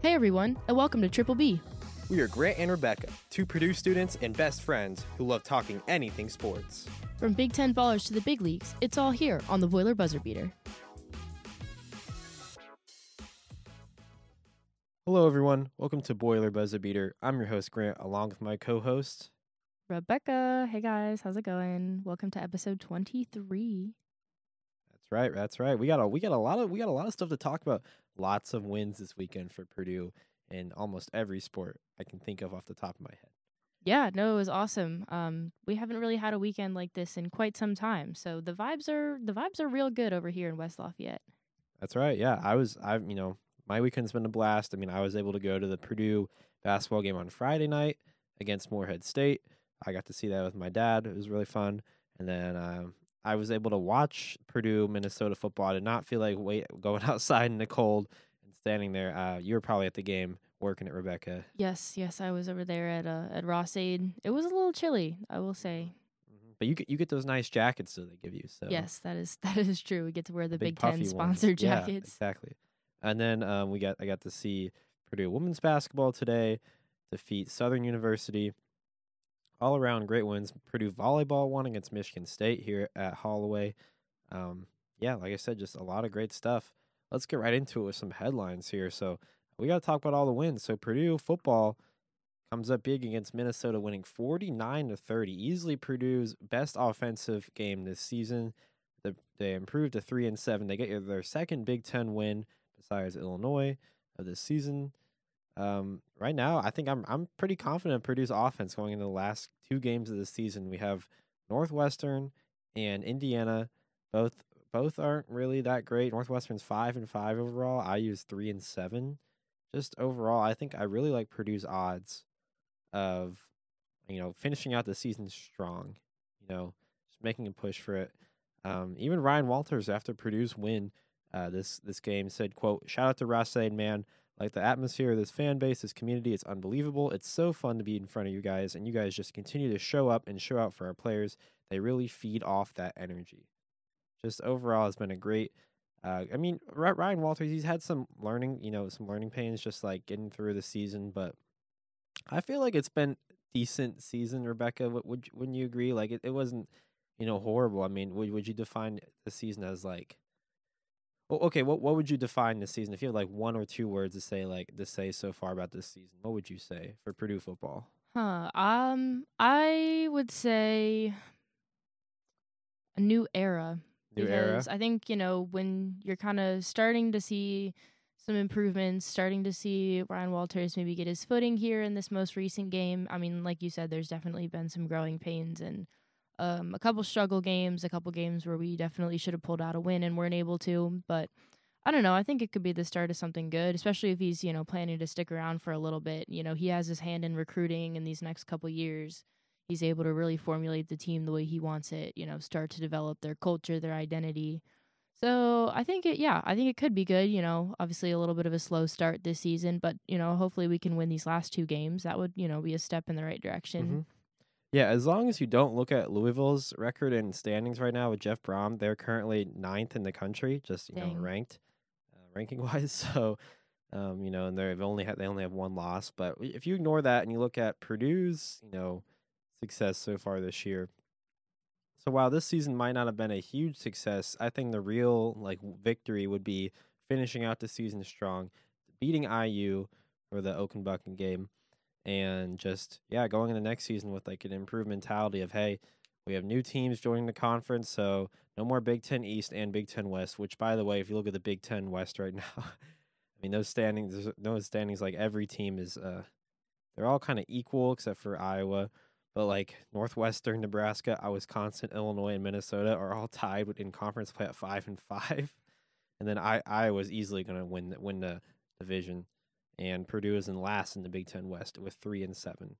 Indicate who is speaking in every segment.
Speaker 1: Hey everyone, and welcome to Triple B.
Speaker 2: We are Grant and Rebecca, two Purdue students and best friends who love talking anything sports.
Speaker 1: From Big Ten ballers to the big leagues, it's all here on the Boiler Buzzer Beater.
Speaker 2: Hello, everyone. Welcome to Boiler Buzzer Beater. I'm your host, Grant, along with my co host.
Speaker 1: Rebecca, hey guys, how's it going? Welcome to episode 23.
Speaker 2: That's right. That's right. We got a we got a lot of we got a lot of stuff to talk about. Lots of wins this weekend for Purdue in almost every sport I can think of off the top of my head.
Speaker 1: Yeah, no, it was awesome. Um, we haven't really had a weekend like this in quite some time, so the vibes are the vibes are real good over here in West Lafayette.
Speaker 2: That's right. Yeah, I was. I've you know my weekend's been a blast. I mean, I was able to go to the Purdue basketball game on Friday night against Morehead State. I got to see that with my dad. It was really fun. And then um, I was able to watch Purdue Minnesota football. I did not feel like wait going outside in the cold and standing there. Uh, you were probably at the game working at Rebecca.
Speaker 1: Yes, yes, I was over there at uh, at Ross-Ade. It was a little chilly, I will say.
Speaker 2: Mm-hmm. But you get you get those nice jackets that they give you. So
Speaker 1: yes, that is that is true. We get to wear the,
Speaker 2: the
Speaker 1: Big, Ten sponsored
Speaker 2: yeah,
Speaker 1: jackets.
Speaker 2: exactly. And then um, we got I got to see Purdue women's basketball today defeat Southern University. All around great wins. Purdue volleyball won against Michigan State here at Holloway. Um, yeah, like I said, just a lot of great stuff. Let's get right into it with some headlines here. So we got to talk about all the wins. So Purdue football comes up big against Minnesota, winning 49 to 30. Easily Purdue's best offensive game this season. The, they improved to three and seven. They get their second Big Ten win besides Illinois of this season. Um, right now, I think I'm I'm pretty confident Purdue's offense going into the last two games of the season. We have Northwestern and Indiana. Both both aren't really that great. Northwestern's five and five overall. I use three and seven. Just overall, I think I really like Purdue's odds of you know finishing out the season strong. You know, just making a push for it. Um, even Ryan Walters after Purdue's win uh, this this game said, "quote Shout out to Ross-Ade, man. Like the atmosphere of this fan base, this community, it's unbelievable. It's so fun to be in front of you guys, and you guys just continue to show up and show out for our players. They really feed off that energy. Just overall, it's been a great. Uh, I mean, Ryan Walters, he's had some learning, you know, some learning pains, just like getting through the season. But I feel like it's been decent season. Rebecca, would, would wouldn't you agree? Like it, it wasn't, you know, horrible. I mean, would would you define the season as like well, okay, what what would you define this season? If you had like one or two words to say like to say so far about this season, what would you say for Purdue football?
Speaker 1: Huh. Um, I would say a new era.
Speaker 2: New
Speaker 1: because
Speaker 2: era.
Speaker 1: I think you know when you're kind of starting to see some improvements, starting to see Ryan Walters maybe get his footing here in this most recent game. I mean, like you said, there's definitely been some growing pains and um, a couple struggle games, a couple games where we definitely should have pulled out a win and weren't able to. But I don't know. I think it could be the start of something good, especially if he's you know planning to stick around for a little bit. You know, he has his hand in recruiting in these next couple years. He's able to really formulate the team the way he wants it. You know, start to develop their culture, their identity. So I think it, yeah, I think it could be good. You know, obviously a little bit of a slow start this season, but you know, hopefully we can win these last two games. That would you know be a step in the right direction.
Speaker 2: Mm-hmm. Yeah, as long as you don't look at Louisville's record and standings right now with Jeff Brohm, they're currently ninth in the country, just you
Speaker 1: Dang.
Speaker 2: know ranked, uh, ranking wise. So, um, you know, and they've only had they only have one loss. But if you ignore that and you look at Purdue's, you know, success so far this year. So while this season might not have been a huge success, I think the real like victory would be finishing out the season strong, beating IU for the Oaken Bucket game and just yeah going into next season with like an improved mentality of hey we have new teams joining the conference so no more big ten east and big ten west which by the way if you look at the big ten west right now i mean those standings those standings like every team is uh they're all kind of equal except for iowa but like northwestern nebraska wisconsin illinois and minnesota are all tied in conference play at five and five and then i iowa's easily going to win win the division and Purdue is in last in the Big Ten West with three and seven.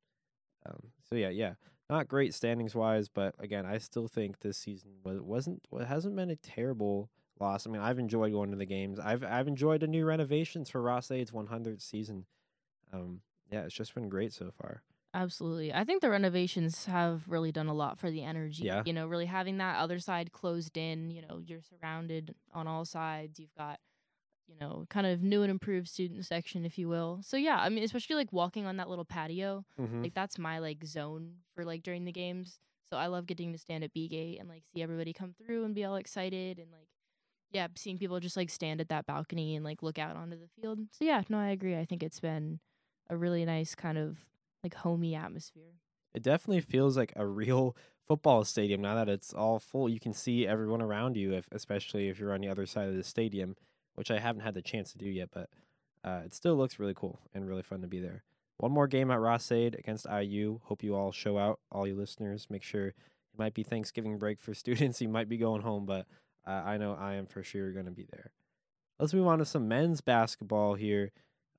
Speaker 2: Um, so yeah, yeah, not great standings wise, but again, I still think this season was wasn't what hasn't been a terrible loss. I mean, I've enjoyed going to the games. I've I've enjoyed the new renovations for Ross-Ade's 100th season. Um, yeah, it's just been great so far.
Speaker 1: Absolutely. I think the renovations have really done a lot for the energy.
Speaker 2: Yeah.
Speaker 1: You know, really having that other side closed in, you know, you're surrounded on all sides. You've got you know, kind of new and improved student section, if you will. So yeah, I mean, especially like walking on that little patio,
Speaker 2: Mhm.
Speaker 1: like that's my like zone for like during the games. So I love getting to stand at B gate and like see everybody come through and be all excited and like yeah, seeing people just like stand at that balcony and like look out onto the field. So yeah, no, I agree. I think it's been a really nice kind of like homey atmosphere.
Speaker 2: It definitely feels like a real football stadium now that it's all full. You can see everyone around you, if, especially if you're on the other side of the stadium, which I haven't had the chance to do yet, but uh, it still looks really cool and really fun to be there. One more game at Ross-Ade against IU. Hope you all show out, all you listeners. Make sure it might be Thanksgiving break for students. You might be going home, but uh, I know I am for sure going to be there. Let's move on to some men's basketball here.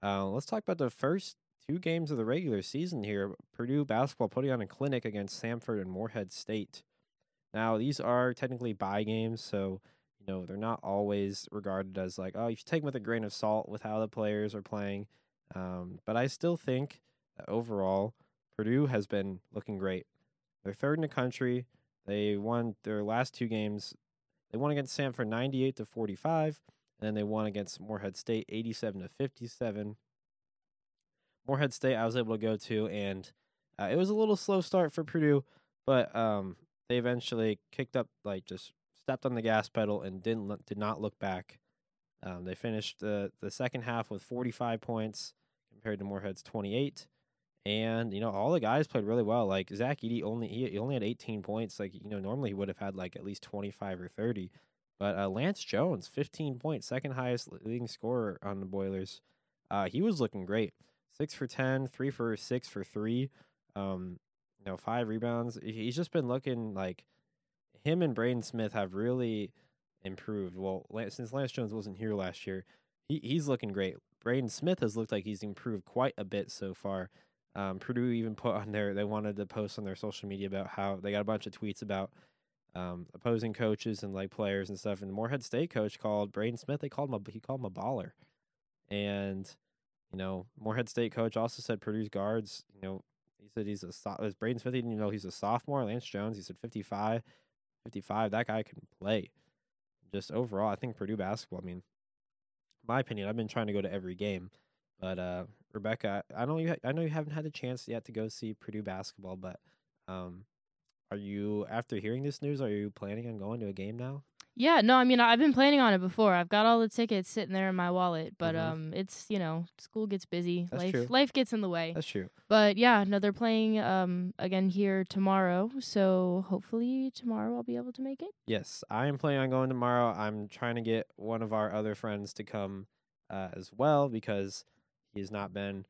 Speaker 2: Uh, let's talk about the first two games of the regular season here. Purdue basketball putting on a clinic against Samford and Morehead State. Now, these are technically bye games, so know they're not always regarded as like oh you should take them with a grain of salt with how the players are playing. Um, but I still think overall Purdue has been looking great. They're third in the country. They won their last two games. They won against Samford 98 to 45, and then they won against Morehead State 87 to 57. Morehead State I was able to go to, and uh, it was a little slow start for Purdue, but um, they eventually kicked up, like just stepped on the gas pedal and didn't did not look back. Um, they finished the the second half with 45 points compared to Morehead's 28, and you know all the guys played really well. Like Zach Edey only he, he only had 18 points. Like you know normally he would have had like at least 25 or 30. But uh, Lance Jones, 15 points, second highest leading scorer on the Boilers. Uh, he was looking great six for 10, three for six for three. Um, you know, five rebounds. He's just been looking like him and Braden Smith have really improved. Well, since Lance Jones wasn't here last year, he he's looking great. Braden Smith has looked like he's improved quite a bit so far. Um, Purdue even put on their they wanted to post on their social media about how they got a bunch of tweets about um, opposing coaches and like players and stuff. And Morehead State coach called Braden Smith. They called him a he called him a baller, and you know Morehead State coach also said Purdue's guards. You know he said he's a Braden Smith. He didn't even know he's a sophomore. Lance Jones. He said 55, 55. That guy can play. Just overall, I think Purdue basketball. I mean, my opinion. I've been trying to go to every game, but uh, Rebecca, I know you. ha- I know you haven't had the chance yet to go see Purdue basketball, but um, are you after hearing this news? Are you planning on going to a game now?
Speaker 1: Yeah, no, I mean I've been planning on it before. I've got all the tickets sitting there in my wallet, but
Speaker 2: Mhm.
Speaker 1: um it's, you know, school gets busy.
Speaker 2: That's
Speaker 1: life
Speaker 2: true.
Speaker 1: life gets in the way.
Speaker 2: That's true.
Speaker 1: But yeah, no, they're playing um again here tomorrow, so hopefully tomorrow I'll be able to make it.
Speaker 2: Yes, I am planning on going tomorrow. I'm trying to get one of our other friends to come uh, as well because he's not been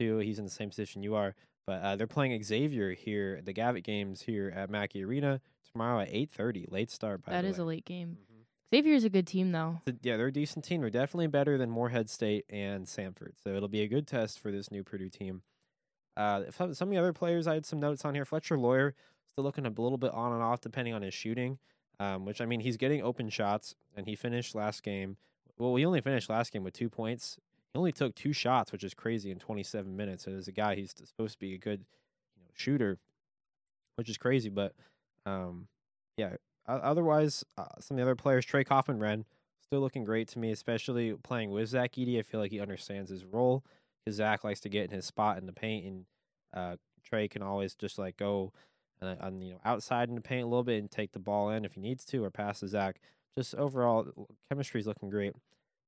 Speaker 2: to. He's in the same position you are. But uh, they're playing Xavier here at the Gavitt games here at Mackey Arena tomorrow at 8:30. Late start. By
Speaker 1: That
Speaker 2: the
Speaker 1: is
Speaker 2: way.
Speaker 1: a late game.
Speaker 2: Mhm.
Speaker 1: Xavier's a good team though.
Speaker 2: So, yeah, they're a decent team. They're definitely better than Morehead State and Samford. So it'll be a good test for this new Purdue team. Uh, if some, some of the other players, I had some notes on here. Fletcher Loyer still looking a little bit on and off depending on his shooting. Um, which I mean, he's getting open shots, and he finished last game. Well, he only finished last game with two points. He only took two shots, which is crazy in 27 minutes. And as a guy, he's supposed to be a good, you know, shooter, which is crazy. But um, yeah, otherwise, uh, some of the other players, Trey Kaufman-Renn, still looking great to me, especially playing with Zach Edey. I feel like he understands his role because Zach likes to get in his spot in the paint, and uh, Trey can always just like go uh, on you know outside in the paint a little bit and take the ball in if he needs to, or pass to Zach. Just overall, chemistry is looking great.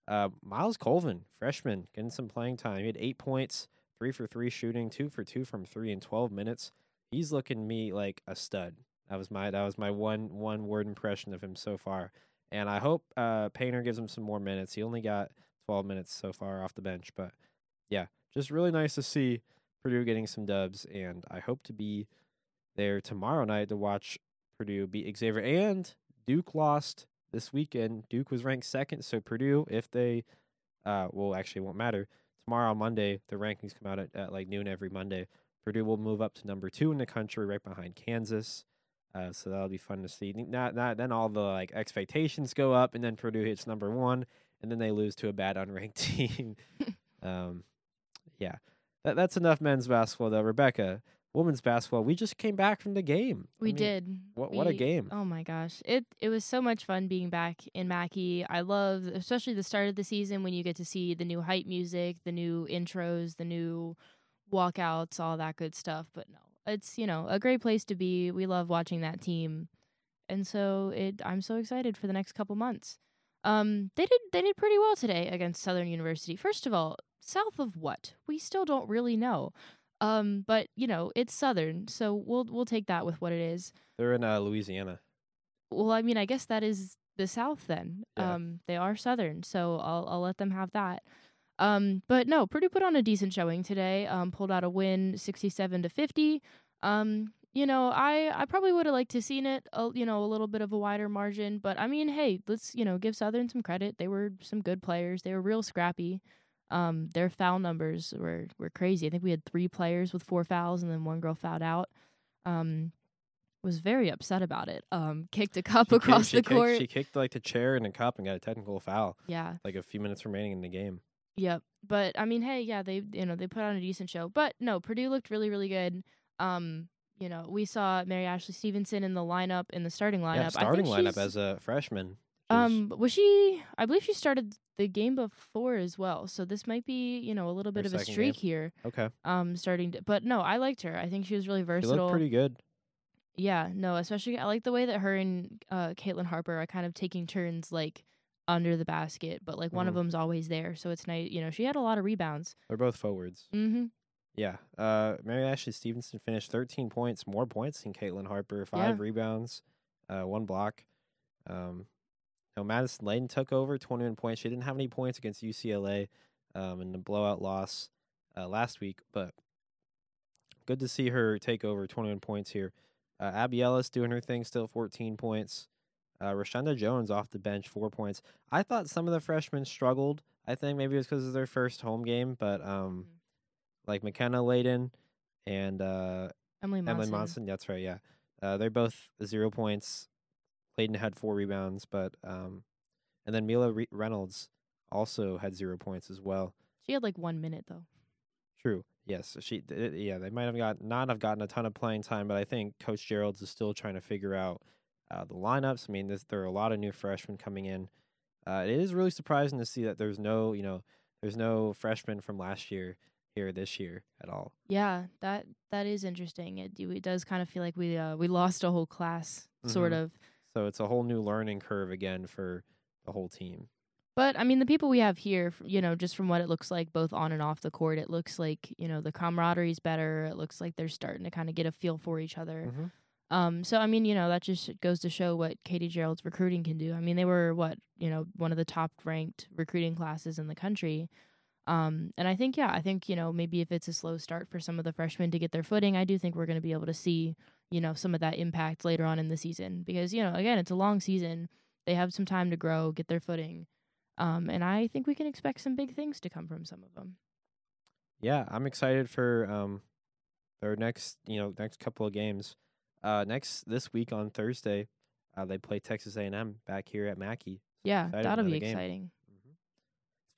Speaker 2: Uh, Myles Colvin, freshman, getting some playing time. He had eight points, three for three shooting, two for two from three in twelve minutes. He's looking me like a stud. That was my that was my one one word impression of him so far. And I hope uh, Painter gives him some more minutes. He only got 12 minutes so far off the bench, but yeah, just really nice to see Purdue getting some dubs. And I hope to be there tomorrow night to watch Purdue beat Xavier. And Duke lost this weekend. Duke was ranked second, so Purdue, if they, uh, well, actually, won't matter. Tomorrow, Monday, the rankings come out at, at like noon every Monday. Purdue will move up to number two in the country, right behind Kansas. Uh, so that'll be fun to see. Not, not then all the like expectations go up, and then Purdue hits number one, and then they lose to a bad unranked team. um, yeah, that, that's enough men's basketball though. Rebecca, women's basketball, we just came back from the game. I
Speaker 1: We
Speaker 2: mean,
Speaker 1: did.
Speaker 2: What what a game!
Speaker 1: Oh my gosh. It it was so much fun being back in Mackey. I love especially the start of the season when you get to see the new hype music, the new intros, the new walkouts, all that good stuff. But no. It's, you know, a great place to be. We love watching that team. And so it I'm so excited for the next couple months. Um they did they did pretty well today against Southern University. First of all, south of what? We still don't really know. Um but, you know, it's Southern, so we'll we'll take that with what it is.
Speaker 2: They're in uh, Louisiana.
Speaker 1: Well, I mean, I guess that is the South then.
Speaker 2: Yeah.
Speaker 1: Um, they are Southern, so I'll I'll let them have that. Um, but no, Purdue put on a decent showing today. Um, pulled out a win, sixty-seven to fifty. Um, you know, I I probably would have liked to seen it, a, you know, a little bit of a wider margin. But I mean, hey, let's you know give Southern some credit. They were some good players. They were real scrappy. Um, their foul numbers were were crazy. I think we had three players with four fouls, and then one girl fouled out. Um, was very upset about it. Um, kicked a cup
Speaker 2: She kicked-
Speaker 1: across
Speaker 2: she
Speaker 1: the
Speaker 2: kicked-
Speaker 1: court.
Speaker 2: She kicked like the chair and a cup and got a technical foul.
Speaker 1: yeah,
Speaker 2: Like a few minutes remaining in the game.
Speaker 1: Yep. But I mean, hey, yeah, they you know they put on a decent show. But no, Purdue looked really really good. Um, you know, we saw Mary Ashley Stevenson in the lineup in the starting lineup.
Speaker 2: Yeah, starting lineup as a freshman.
Speaker 1: um was she? I believe she started the game before as well. So this might be you know a little bit
Speaker 2: Her
Speaker 1: of a streak
Speaker 2: game.
Speaker 1: here.
Speaker 2: okay,
Speaker 1: Um, starting to, but no, I liked her. I think she was really
Speaker 2: she
Speaker 1: versatile.
Speaker 2: looked pretty good.
Speaker 1: Yeah, no, especially I like the way that her and uh Caitlyn Harper are kind of taking turns like under the basket, but like one of
Speaker 2: Mhm.
Speaker 1: them's always there, so it's nice. You know, she had a lot of rebounds.
Speaker 2: They're both forwards.
Speaker 1: Mm-hmm.
Speaker 2: Yeah. Uh, Mary Ashley Stevenson finished 13 points, more points than Caitlyn Harper, five
Speaker 1: Yeah.
Speaker 2: rebounds, uh, one block. Um, no, Madison Layden took over 21 points. She didn't have any points against UCLA um, in the blowout loss uh, last week, but good to see her take over 21 points here. Uh, Abby Ellis doing her thing, still 14 points. Uh, Rashunda Jones off the bench, four points. I thought some of the freshmen struggled. I think maybe it was because of their first home game, but um, like McKenna Layden and uh,
Speaker 1: Emily Monson.
Speaker 2: Emily Monson. That's right. Yeah, uh, they're both zero points. Layden had four rebounds, but um, and then Mila Re- Reynolds also had zero points as well.
Speaker 1: She had like one minute though.
Speaker 2: True. Yes. She. yeah. They might have got not have gotten a ton of playing time, but I think Coach Gearlds is still trying to figure out uh, the lineups. I mean, this, there are a lot of new freshmen coming in. Uh, it is really surprising to see that there's no, you know, there's no freshmen from last year here this year at all.
Speaker 1: Yeah, that that is interesting. It it does kind of feel like we uh we lost a whole class, sort
Speaker 2: Mhm.
Speaker 1: of.
Speaker 2: So it's a whole new learning curve again for the whole team.
Speaker 1: But I mean, the people we have here, you know, just from what it looks like, both on and off the court, it looks like you know the camaraderie's better. It looks like they're starting to kind of get a feel for each other.
Speaker 2: Mhm.
Speaker 1: Um, so I mean, you know, that just goes to show what Katie Gearlds' recruiting can do. I mean, they were what you know one of the top ranked recruiting classes in the country. Um, and I think yeah, I think you know maybe if it's a slow start for some of the freshmen to get their footing, I do think we're going to be able to see you know some of that impact later on in the season because you know again it's a long season. They have some time to grow, get their footing. Um, and I think we can expect some big things to come from some of them.
Speaker 2: Yeah, I'm excited for um their next, you know, next couple of games. Uh, next this week on Thursday, uh, they play Texas A&M back here at Mackey.
Speaker 1: Yeah, that'll be exciting.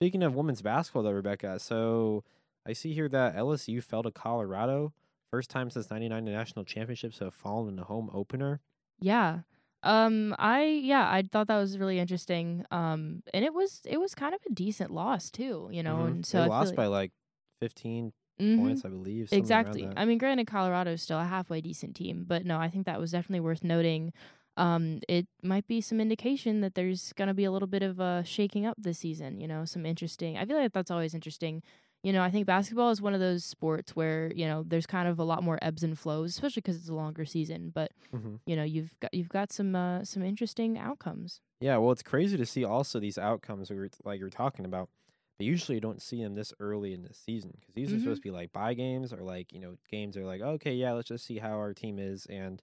Speaker 2: Speaking of women's basketball, though, Rebecca, so I see here that LSU fell to Colorado. First time since '99 the national championships have fallen in the home opener.
Speaker 1: Yeah. Um I yeah, I thought that was really interesting. Um and it was it was kind of a decent loss too, you know,
Speaker 2: Mhm.
Speaker 1: and so
Speaker 2: they
Speaker 1: I
Speaker 2: lost
Speaker 1: like-
Speaker 2: by like 15
Speaker 1: Mhm.
Speaker 2: points, I believe.
Speaker 1: Exactly. I mean, granted, Colorado's still a halfway decent team, but no, I think that was definitely worth noting. Um, it might be some indication that there's going to be a little bit of a shaking up this season. You know, some interesting. I feel like that's always interesting. You know, I think basketball is one of those sports where you know there's kind of a lot more ebbs and flows, especially because it's a longer season. But
Speaker 2: Mhm.
Speaker 1: you know, you've got you've got some uh, some interesting outcomes.
Speaker 2: Yeah, well, it's crazy to see also these outcomes we were, like you're talking about. But usually you don't see them this early in the season because these are
Speaker 1: Mhm.
Speaker 2: supposed to be like bye games or like you know games are like okay yeah let's just see how our team is and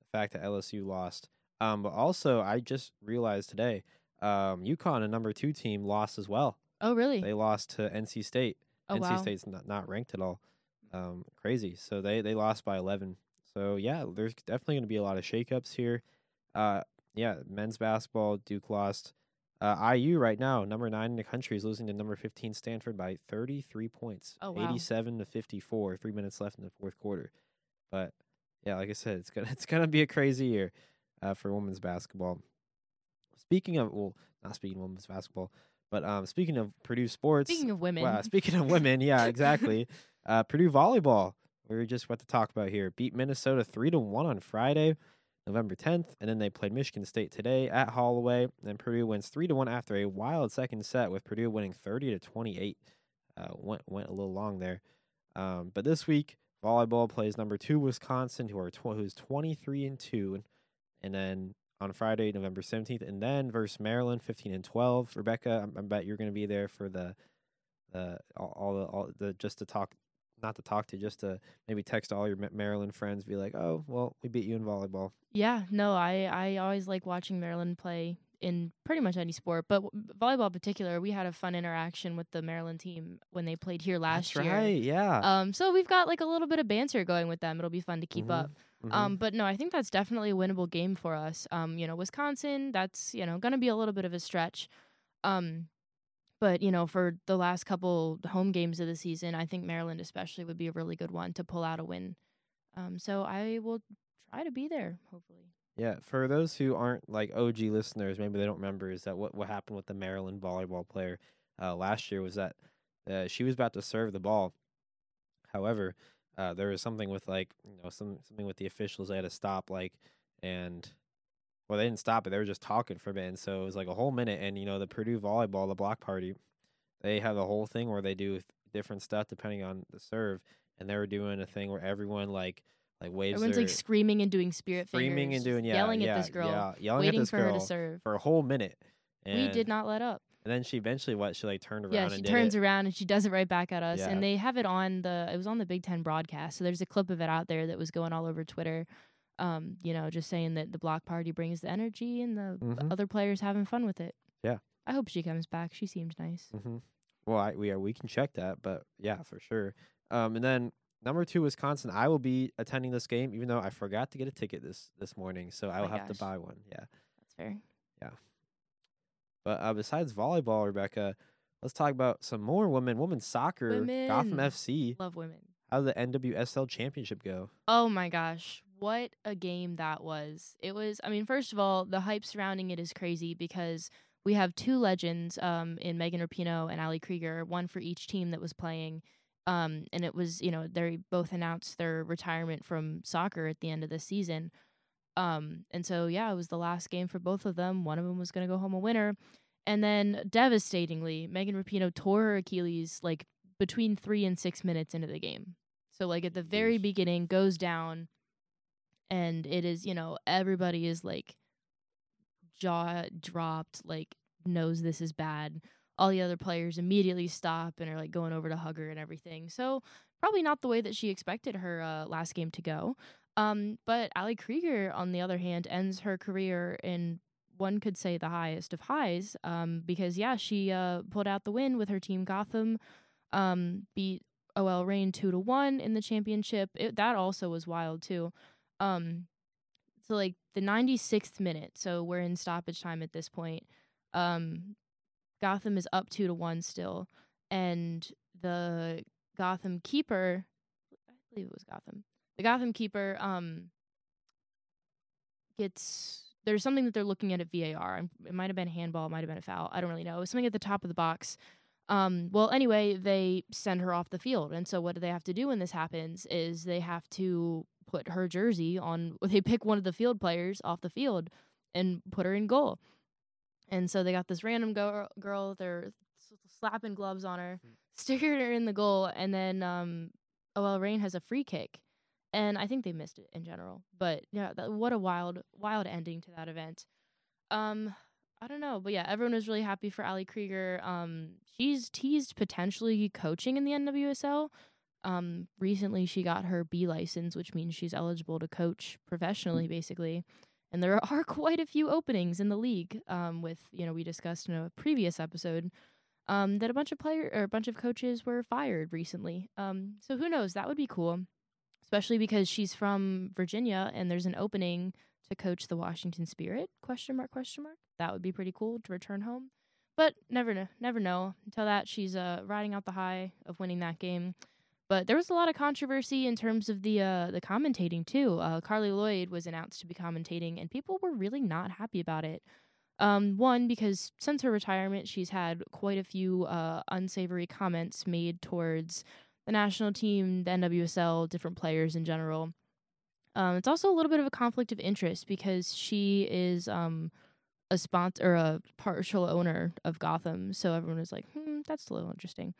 Speaker 2: the fact that LSU lost. Um, but also I just realized today, um, UConn, a number two team, lost as well.
Speaker 1: Oh, really?
Speaker 2: They lost to NC State.
Speaker 1: oh,
Speaker 2: NC
Speaker 1: wow.
Speaker 2: State's not, not ranked at all. Um, crazy. So they they lost by 11. So yeah, there's definitely going to be a lot of shakeups here. Uh, yeah, men's basketball, Duke lost. Uh, IU right now, number nine in the country, is losing to number 15 Stanford by 33 points.
Speaker 1: Oh, wow.
Speaker 2: 87 to 54. Three minutes left in the fourth quarter. But yeah, like I said, it's gonna it's gonna be a crazy year uh, for women's basketball. Speaking of well, not speaking of women's basketball, but um, speaking of Purdue sports.
Speaker 1: Speaking of women,
Speaker 2: Wow, speaking of women, yeah, exactly. uh, Purdue volleyball. We were just what to talk about here. Beat Minnesota three to one on Friday, November tenth, and then they played Michigan State today at Holloway. And Purdue wins three to one after a wild second set, with Purdue winning thirty to twenty eight. Uh, went went a little long there, um, but this week volleyball plays number two Wisconsin, who are tw- who's twenty three and two, and then on Friday, November seventeenth, and then versus Maryland, fifteen and twelve. Rebecca, I, I bet you're going to be there for the the all, all the all the just to talk, not to talk to, just to maybe text all your Maryland friends, be like, oh well, we beat you in volleyball.
Speaker 1: Yeah, no, I I always like watching Maryland play in pretty much any sport, but w- volleyball in particular. We had a fun interaction with the Maryland team when they played here last
Speaker 2: That's
Speaker 1: year.
Speaker 2: right, yeah.
Speaker 1: Um, so we've got like a little bit of banter going with them. It'll be fun to keep
Speaker 2: Mhm,
Speaker 1: up.
Speaker 2: mhm.
Speaker 1: Um, but no, I think that's definitely a winnable game for us. Um, you know, Wisconsin, that's you know going to be a little bit of a stretch. Um, but you know, for the last couple home games of the season, I think Maryland especially would be a really good one to pull out a win. Um, so I will try to be there. Hopefully.
Speaker 2: Yeah, for those who aren't like OG listeners, maybe they don't remember, is that what what happened with the Maryland volleyball player uh, last year was that uh, she was about to serve the ball. However, uh, there was something with like you know some something with the officials they had to stop like and well they didn't stop it they were just talking for a bit and so it was like a whole minute and you know the Purdue volleyball the block party they have a whole thing where they do different stuff depending on the serve and they were doing a thing where everyone like like waves
Speaker 1: Everyone's
Speaker 2: their
Speaker 1: like screaming and doing spirit
Speaker 2: screaming
Speaker 1: fingers,
Speaker 2: and doing yeah
Speaker 1: yelling
Speaker 2: yeah,
Speaker 1: at this girl,
Speaker 2: yeah yelling
Speaker 1: waiting
Speaker 2: at this
Speaker 1: for
Speaker 2: girl
Speaker 1: her to serve.
Speaker 2: for a whole minute
Speaker 1: we did not let up.
Speaker 2: and then she eventually what she like turned around
Speaker 1: Yeah,
Speaker 2: and
Speaker 1: she turns
Speaker 2: it.
Speaker 1: around and she does it right back at us.
Speaker 2: Yeah.
Speaker 1: And they have it on the it was on the Big Ten broadcast. So there's a clip of it out there that was going all over Twitter. Um, you know, just saying that the block party brings the energy and the
Speaker 2: Mhm.
Speaker 1: other players having fun with it.
Speaker 2: Yeah.
Speaker 1: I hope she comes back. She seemed nice.
Speaker 2: Mm-hmm. Well, I, we are, we can check that, but yeah, for sure. Um, and then number two, Wisconsin. I will be attending this game, even though I forgot to get a ticket this this morning, so I
Speaker 1: Oh
Speaker 2: will
Speaker 1: my
Speaker 2: have
Speaker 1: gosh.
Speaker 2: to buy one. Yeah.
Speaker 1: That's fair. Yeah.
Speaker 2: But uh, besides volleyball, Rebecca, let's talk about some more women. Women's soccer. Gotham
Speaker 1: Women.
Speaker 2: FC.
Speaker 1: Love women.
Speaker 2: How did the NWSL championship go?
Speaker 1: Oh my gosh, what a game that was. It was I mean, first of all, the hype surrounding it is crazy because we have two legends um in Megan Rapinoe and Ali Krieger, one for each team that was playing. Um and it was, you know, they both announced their retirement from soccer at the end of the season. Um and so yeah, it was the last game for both of them. One of them was going to go home a winner. And then devastatingly, Megan Rapinoe tore her Achilles like between 3 and 6 minutes into the game. So like at the very beginning goes down and it is, you know, everybody is like jaw dropped, like knows this is bad. All the other players immediately stop and are like going over to hug her and everything. So probably not the way that she expected her uh, last game to go. Um, but Ali Krieger, on the other hand, ends her career in one could say the highest of highs. Um, because yeah, she uh pulled out the win with her team Gotham, um, beat OL Reign two to one in the championship. It, that also was wild too. Um, so like the 96th minute, so we're in stoppage time at this point. Um, Gotham is up two to one still, and the Gotham keeper, I believe it was Gotham. The Gotham keeper um gets there's something that they're looking at at VAR. It might have been a handball, it might have been a foul. I don't really know. It was something at the top of the box. Um, well, anyway, they send her off the field, and so what do they have to do when this happens? Is they have to put her jersey on. They pick one of the field players off the field and put her in goal. And so they got this random go- girl. They're slapping gloves on her, sticking her in the goal, and then um, OL Reign has a free kick, and I think they missed it in general. But yeah, that, what a wild, wild ending to that event. Um, I don't know, but yeah, everyone was really happy for Ali Krieger. Um, she's teased potentially coaching in the NWSL. Um, recently she got her B license, which means she's eligible to coach professionally, basically. And there are quite a few openings in the league. Um, with you know we discussed in a previous episode, um, that a bunch of player or a bunch of coaches were fired recently. Um, so who knows? That would be cool, especially because she's from Virginia and there's an opening to coach the Washington Spirit? Question mark? Question mark? That would be pretty cool to return home. But never know, never know. Until that, she's uh riding out the high of winning that game. But there was a lot of controversy in terms of the uh, the commentating too. Uh, Carli Lloyd was announced to be commentating, and people were really not happy about it. Um, one because since her retirement, she's had quite a few uh, unsavory comments made towards the national team, the NWSL, different players in general. Um, it's also a little bit of a conflict of interest because she is um, a sponsor or a partial owner of Gotham, so everyone was like, "Hmm, that's a little interesting."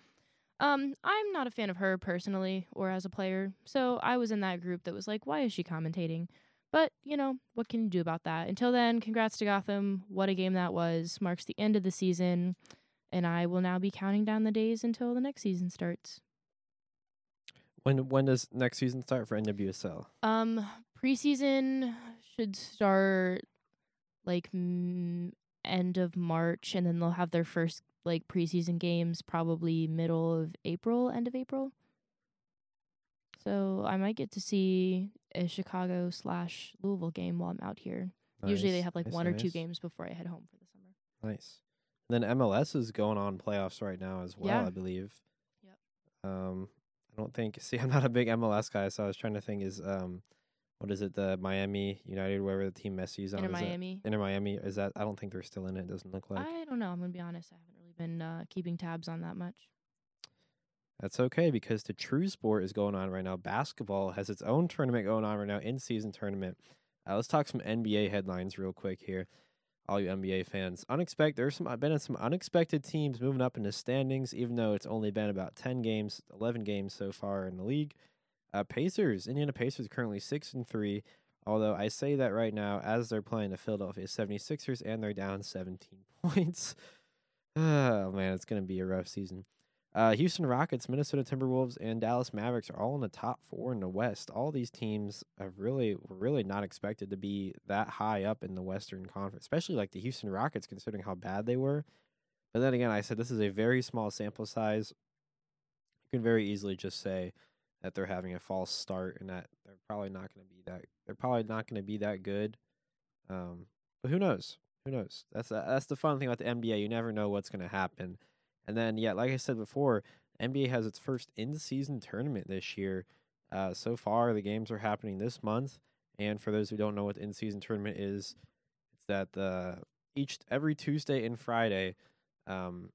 Speaker 1: Um, I'm not a fan of her personally or as a player, so I was in that group that was like, why is she commentating? But, you know, what can you do about that? Until then, congrats to Gotham. What a game that was. Marks the end of the season, and I will now be counting down the days until the next season starts.
Speaker 2: When when does next season start for NWSL?
Speaker 1: Um, preseason should start like mm, end of March, and then they'll have their first like preseason games probably middle of April, end of April. So I might get to see a Chicago slash Louisville game while I'm out here. Usually they have like
Speaker 2: nice,
Speaker 1: one or two games before I head home for the summer.
Speaker 2: Nice. Then MLS is going on playoffs right now as well,
Speaker 1: Yeah.
Speaker 2: I believe.
Speaker 1: Yep.
Speaker 2: Um, I don't think. See, I'm not a big MLS guy, so I was trying to think. Is um, what is it? The Miami United, wherever the team Messi's on.
Speaker 1: Inter Miami.
Speaker 2: Inter Miami is that? I don't think they're still in it. Doesn't look like.
Speaker 1: I don't know. I'm gonna be honest. I haven't really been uh, keeping tabs on that much.
Speaker 2: That's okay because the true sport is going on right now. Basketball has its own tournament going on right now, in season tournament. Uh, let's talk some NBA headlines real quick here. All you NBA fans, unexpected. There's some. I've been some unexpected teams moving up in the standings, even though it's only been about ten games, eleven games so far in the league. Uh, Pacers, Indiana Pacers, currently six and three. Although I say that right now as they're playing the Philadelphia 76ers and they're down 17 points. Oh man, it's gonna be a rough season. Uh, Houston Rockets, Minnesota Timberwolves, and Dallas Mavericks are all in the top four in the West. All these teams have really, were really not expected to be that high up in the Western Conference, especially like the Houston Rockets, considering how bad they were. But then again, I said this is a very small sample size. You can very easily just say that they're having a false start and that they're probably not going to be that. They're probably not going to be that good. Um, but who knows? Who knows? That's that's the fun thing about the NBA. You never know what's going to happen. And then, yeah, like I said before, NBA has its first in-season tournament this year. Uh, so far, the games are happening this month. And for those who don't know what the in-season tournament is, it's that the each every Tuesday and Friday, um,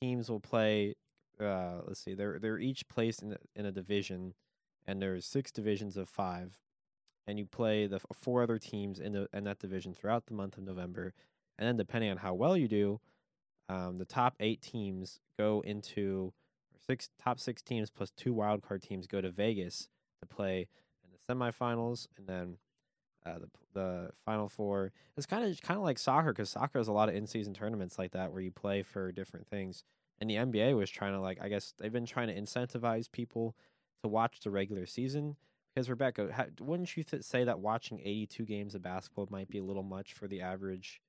Speaker 2: teams will play. Uh, let's see, they're they're each placed in in a division, and there's six divisions of five, and you play the four other teams in the in that division throughout the month of November, and then depending on how well you do, um, the top eight teams go into or six top six teams plus two wild card teams go to Vegas to play in the semifinals, and then uh, the the final four. It's kind of kind of like soccer because soccer has a lot of in season tournaments like that where you play for different things. And the NBA was trying to like I guess they've been trying to incentivize people to watch the regular season. Because Rebecca, wouldn't you th- say that watching 82 games of basketball might be a little much for the average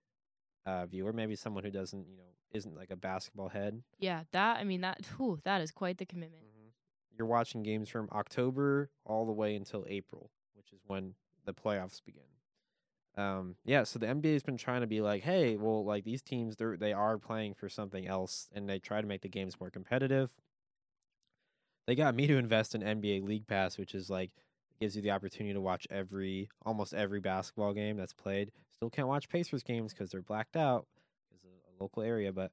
Speaker 2: uh, viewer? Maybe someone who doesn't, you know, isn't like a basketball head.
Speaker 1: Yeah, that I mean that whew, that is quite the commitment.
Speaker 2: You're watching games from October all the way until April, which is when the playoffs begin. Um, yeah, so the NBA has been trying to be like, hey, well, like these teams, they they are playing for something else, and they try to make the games more competitive. They got me to invest in NBA League Pass, which is like gives you the opportunity to watch every almost every basketball game that's played. Still can't watch Pacers games because they're blacked out because a local area, but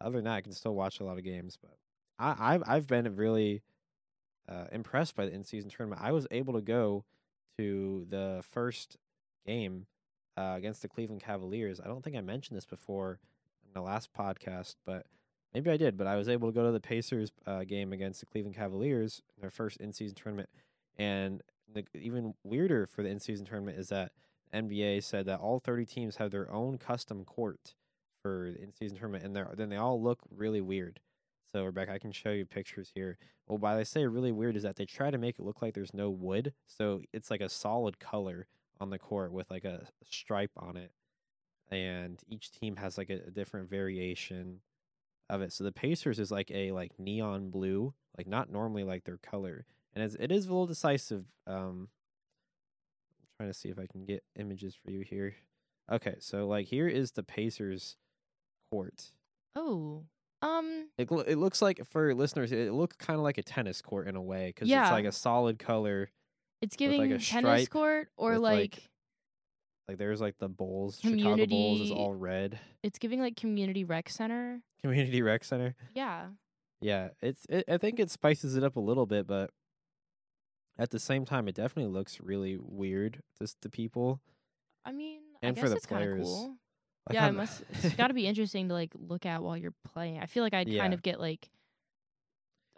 Speaker 2: other than that, I can still watch a lot of games. But I, I've I've been really uh, impressed by the in season tournament. I was able to go to the first game uh, against the Cleveland Cavaliers. I don't think I mentioned this before in the last podcast, but maybe I did. But I was able to go to the Pacers uh, game against the Cleveland Cavaliers their first in season tournament. And the, even weirder for the in season tournament is that NBA said that all 30 teams have their own custom court for the in season tournament, and then they all look really weird. So, Rebecca, I can show you pictures here. Well, why they say really weird is that they try to make it look like there's no wood, so it's like a solid color on the court with like a stripe on it, and each team has like a, a different variation of it. So the Pacers is like a like neon blue, like not normally like their color, and it's, it is a little decisive. Um, I'm trying to see if I can get images for you here. Okay, so like here is the Pacers court.
Speaker 1: Oh, Um,
Speaker 2: It loo- it looks like for listeners, it looks kind of like a tennis court in a way because
Speaker 1: Yeah.
Speaker 2: it's like a solid color.
Speaker 1: it's
Speaker 2: With, like,
Speaker 1: giving
Speaker 2: a
Speaker 1: tennis court or like,
Speaker 2: like, Like there's like the Bulls, Chicago Bulls is all red.
Speaker 1: it's giving like community rec center.
Speaker 2: Community Rec Center.
Speaker 1: Yeah.
Speaker 2: Yeah, it's. It, I think it spices it up a little bit, but at the same time, it definitely looks really weird just to people.
Speaker 1: I mean,
Speaker 2: And
Speaker 1: I
Speaker 2: for
Speaker 1: guess
Speaker 2: the
Speaker 1: it's kind of
Speaker 2: players.
Speaker 1: cool.
Speaker 2: Like,
Speaker 1: yeah, it
Speaker 2: I'm-
Speaker 1: must. It's got to be interesting to like look at while you're playing. I feel like I'd
Speaker 2: Yeah.
Speaker 1: kind of get like,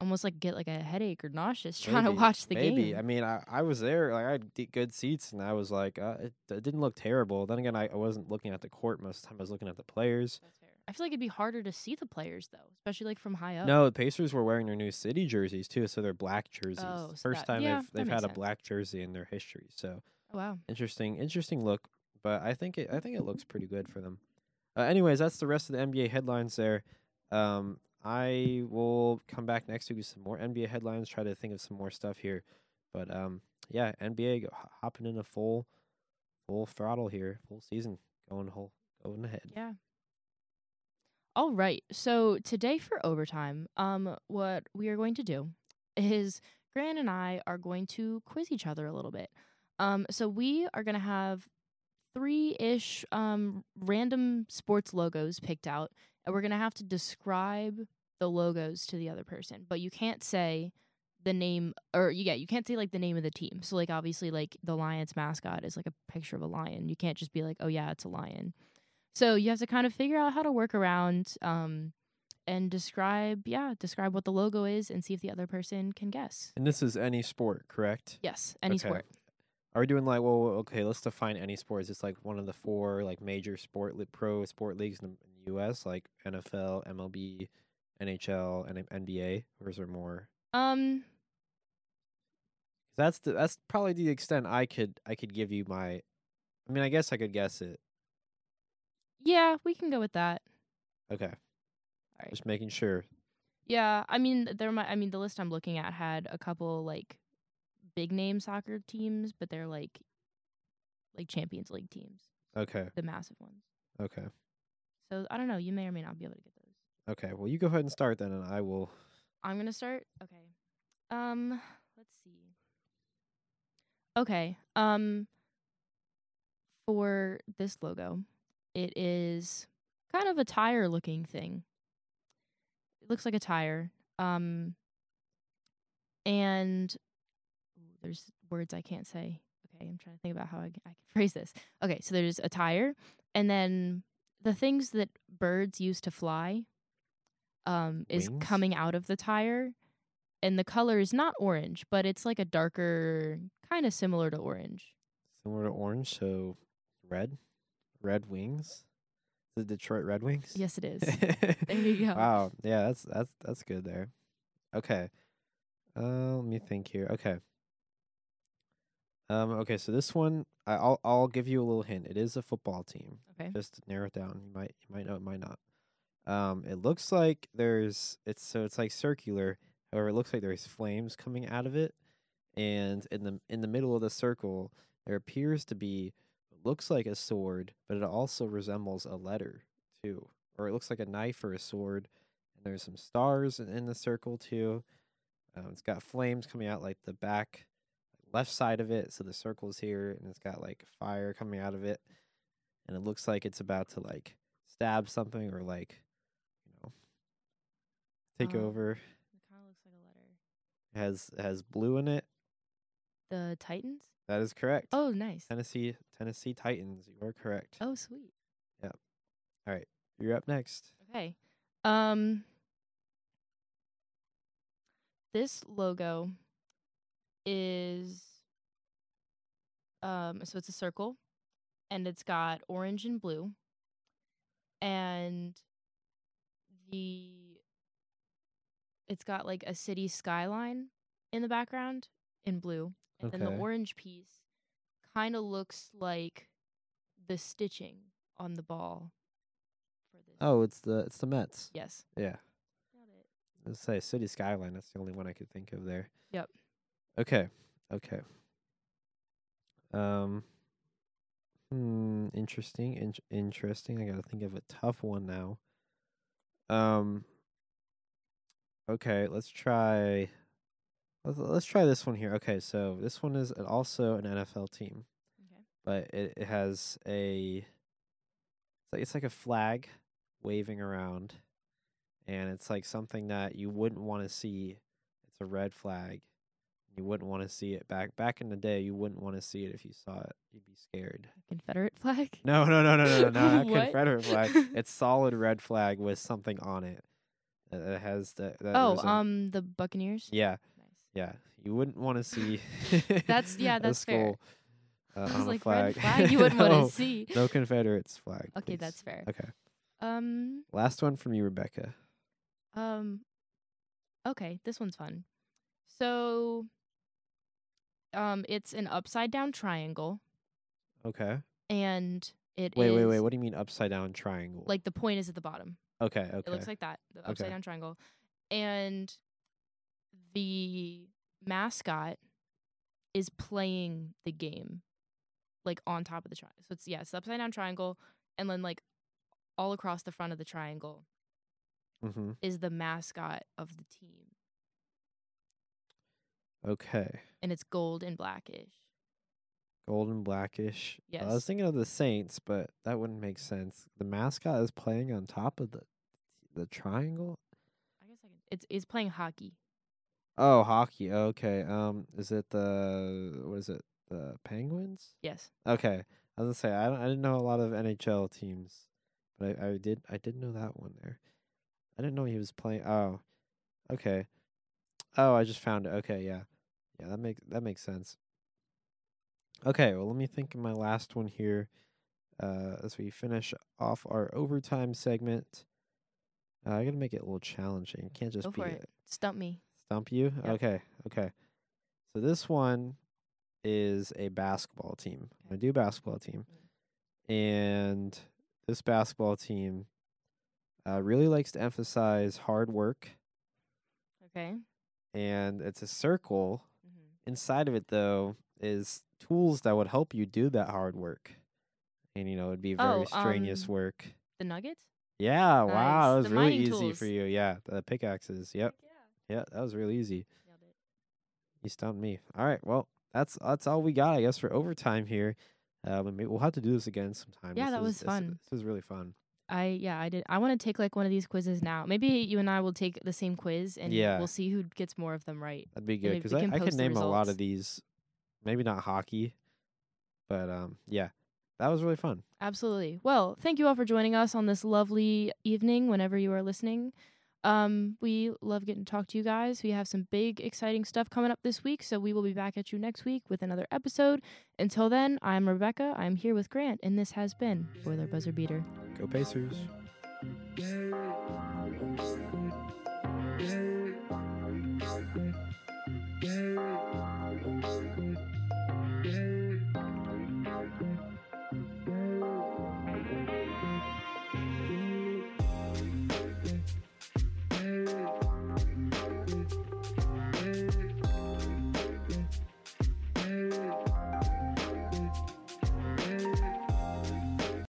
Speaker 1: almost like get like a headache or nauseous trying
Speaker 2: Maybe,
Speaker 1: to watch the
Speaker 2: maybe.
Speaker 1: game. Maybe.
Speaker 2: I mean, I, I was there. Like I had d- good seats, and I was like, uh, it, it didn't look terrible. Then again, I, I wasn't looking at the court most of the time. I was looking at the players.
Speaker 1: That's fair. I feel like it'd be harder to see the players though, especially like from high up.
Speaker 2: No, the Pacers were wearing their new city jerseys too, so they're black jerseys.
Speaker 1: Oh, so
Speaker 2: First
Speaker 1: that-
Speaker 2: time
Speaker 1: yeah,
Speaker 2: they've they've had a black jersey in their history. So
Speaker 1: Oh, wow.
Speaker 2: interesting, interesting look. But I think it I think it looks pretty good for them. Uh, anyways, that's the rest of the NBA headlines there. Um, I will come back next week with some more NBA headlines. Try to think of some more stuff here. But um, yeah, NBA hopping into full full throttle here, full season going whole going ahead.
Speaker 1: Yeah. All right. So today for overtime, um, what we are going to do is Gran and I are going to quiz each other a little bit. Um, so we are gonna have three ish um random sports logos picked out, and we're gonna have to describe the logos to the other person. But you can't say the name or yeah, you can't say like the name of the team. So like obviously like the Lions mascot is like a picture of a lion. You can't just be like, oh yeah, it's a lion. So you have to kind of figure out how to work around um, and describe, yeah, describe what the logo is and see if the other person can guess.
Speaker 2: And this is any sport, correct?
Speaker 1: Yes, any
Speaker 2: Okay.
Speaker 1: sport.
Speaker 2: Are we doing like well? Okay, let's define any sport. Is this like one of the four like major sport li- pro sport leagues in the, U.S. like NFL, MLB, NHL, and NBA, or is there more?
Speaker 1: Um,
Speaker 2: That's the that's probably the extent I could I could give you my. I mean, I guess I could guess it.
Speaker 1: Yeah, we can go with that.
Speaker 2: Okay,
Speaker 1: right.
Speaker 2: just making sure.
Speaker 1: Yeah, I mean there might. I mean the list I'm looking at had a couple like big name soccer teams, but they're like like Champions League teams,
Speaker 2: Okay,
Speaker 1: the massive ones.
Speaker 2: okay,
Speaker 1: So I don't know. You may or may not be able to get those.
Speaker 2: okay. Well, you go ahead and start then, and I will.
Speaker 1: I'm gonna start. Okay. Um, let's see. Okay. Um, for this logo, it is kind of a tire looking thing. It looks like a tire. Um, and ooh, there's words I can't say. Okay, I'm trying to think about how I can phrase this. Okay, so there's a tire, and then the things that birds use to fly um, is
Speaker 2: Wings?
Speaker 1: coming out of the tire, and the color is not orange, but it's like a darker, kind of similar to orange.
Speaker 2: Similar to orange, so red, red wings. The Detroit Red Wings.
Speaker 1: Yes, it is. there you go.
Speaker 2: Wow. Yeah, that's that's that's good there. Okay. Uh, let me think here. Okay. Um. Okay. So this one, I, I'll I'll give you a little hint. It is a football team.
Speaker 1: Okay.
Speaker 2: Just narrow it down. You might you might know. It might not. Um. It looks like there's. It's so it's like circular. However, it looks like there's flames coming out of it, and in the in the middle of the circle, there appears to be looks like a sword, but it also resembles a letter too, or it looks like a knife or a sword. And there's some stars in, the circle too. Um, it's got flames coming out like the back left side of it, so the circle's here, and it's got like fire coming out of it, and it looks like it's about to like stab something or like you know take
Speaker 1: Um,
Speaker 2: over.
Speaker 1: It kind of looks like a letter.
Speaker 2: It has it has blue in it.
Speaker 1: The Titans.
Speaker 2: That is correct.
Speaker 1: Oh, nice.
Speaker 2: Tennessee Tennessee Titans. You are correct.
Speaker 1: Oh, sweet. Yep. All right.
Speaker 2: You're up next.
Speaker 1: Okay. Um this logo is um so it's a circle and it's got orange and blue and the it's got like a city skyline in the background in blue and then the orange piece kind of looks like the stitching on the ball for this
Speaker 2: Oh, it's the it's the Mets.
Speaker 1: yes
Speaker 2: Yeah.
Speaker 1: Got it.
Speaker 2: Let's say City Skyline. That's the only one I could think of there.
Speaker 1: Yep.
Speaker 2: Okay. Okay. Um. Hmm. Interesting. In- interesting. I gotta think of a tough one now. Um. Okay, let's try. Let's, let's try this one here. Okay, so this one is also an NFL team,
Speaker 1: Okay.
Speaker 2: but it, it has a. It's like, it's like a flag waving around, and it's like something that you wouldn't want to see. It's a red flag. You wouldn't want to see it back back in the day. You wouldn't want to see it if you saw it. You'd be scared.
Speaker 1: Confederate flag?
Speaker 2: No, no, no, no, no, no, not? Confederate flag. It's solid red flag with something on it. That has the. That
Speaker 1: oh,
Speaker 2: a-
Speaker 1: um, the Buccaneers.
Speaker 2: yeah. Yeah. You wouldn't want to see.
Speaker 1: That's- yeah, that's fair.
Speaker 2: Uh, on
Speaker 1: was
Speaker 2: a
Speaker 1: like,
Speaker 2: flag.
Speaker 1: red flag. You wouldn't want to see.
Speaker 2: no Confederates flag.
Speaker 1: Okay,
Speaker 2: please.
Speaker 1: that's fair.
Speaker 2: Okay.
Speaker 1: Um,
Speaker 2: Last one from you, Rebecca.
Speaker 1: um, okay, this one's fun. So, um, it's an upside down triangle,
Speaker 2: Okay.
Speaker 1: and it
Speaker 2: Wait, wait, wait. What do you mean upside down triangle?
Speaker 1: Like the point is at the bottom.
Speaker 2: okay, okay.
Speaker 1: It looks like that, the upside
Speaker 2: Okay.
Speaker 1: down triangle, and the mascot is playing the game, like on top of the triangle. So it's yeah, it's upside down triangle, and then like all across the front of the triangle
Speaker 2: mm-hmm.
Speaker 1: is the mascot of the team,
Speaker 2: Okay.
Speaker 1: and it's gold and blackish.
Speaker 2: Golden blackish. Yes. I was thinking of the Saints, but that wouldn't make sense. The mascot is playing on top of the the triangle.
Speaker 1: I guess I can. It's it's playing hockey.
Speaker 2: Oh, hockey. Okay. Um, is it the what is it? The Penguins?
Speaker 1: Yes.
Speaker 2: Okay. I was gonna say I don't, I didn't know a lot of NHL teams, but I, I did I did know that one there. I didn't know he was playing. Oh, okay. Oh, I just found it. Okay, yeah, yeah. That makes that makes sense. Okay, well, let me think of my last one here. Uh, as we finish off our overtime segment, uh, I gotta make it a little challenging. Can't just
Speaker 1: Go
Speaker 2: be
Speaker 1: for it. Stump me.
Speaker 2: Stump you?
Speaker 1: Yep.
Speaker 2: Okay, okay. So this one is a basketball team. I do basketball team. And this basketball team uh, really likes to emphasize hard work.
Speaker 1: Okay.
Speaker 2: And it's a circle.
Speaker 1: Mm-hmm.
Speaker 2: Inside of it, though, is tools that would help you do that hard work. And, you know, it'd be very
Speaker 1: Oh,
Speaker 2: strenuous
Speaker 1: um,
Speaker 2: work.
Speaker 1: The Nuggets.
Speaker 2: Yeah, wow.
Speaker 1: nice.
Speaker 2: That was
Speaker 1: The
Speaker 2: really easy for you. Yeah, the pickaxes. Yep.
Speaker 1: Yeah.
Speaker 2: Yeah, that was really easy. You stumped me. All right. Well, that's that's all we got, I guess, for overtime here. Um, and maybe we'll have to do this again sometime.
Speaker 1: Yeah,
Speaker 2: This
Speaker 1: that
Speaker 2: is-
Speaker 1: was
Speaker 2: this-
Speaker 1: fun.
Speaker 2: This was really fun.
Speaker 1: I yeah, I did. I want to take like one of these quizzes now. Maybe you and I will take the same quiz and
Speaker 2: Yeah.
Speaker 1: we'll see who gets more of them right.
Speaker 2: That'd be good because I, I could name a lot of these. Maybe not hockey, but um, yeah, that was really fun.
Speaker 1: Absolutely. Well, thank you all for joining us on this lovely evening whenever you are listening. Um, we love getting to talk to you guys. We have some big, exciting stuff coming up this week, so we will be back at you next week with another episode. Until then, I'm Rebecca. I'm here with Grant, and this has been Boiler Buzzer Beater.
Speaker 2: Go Pacers.
Speaker 3: Hey,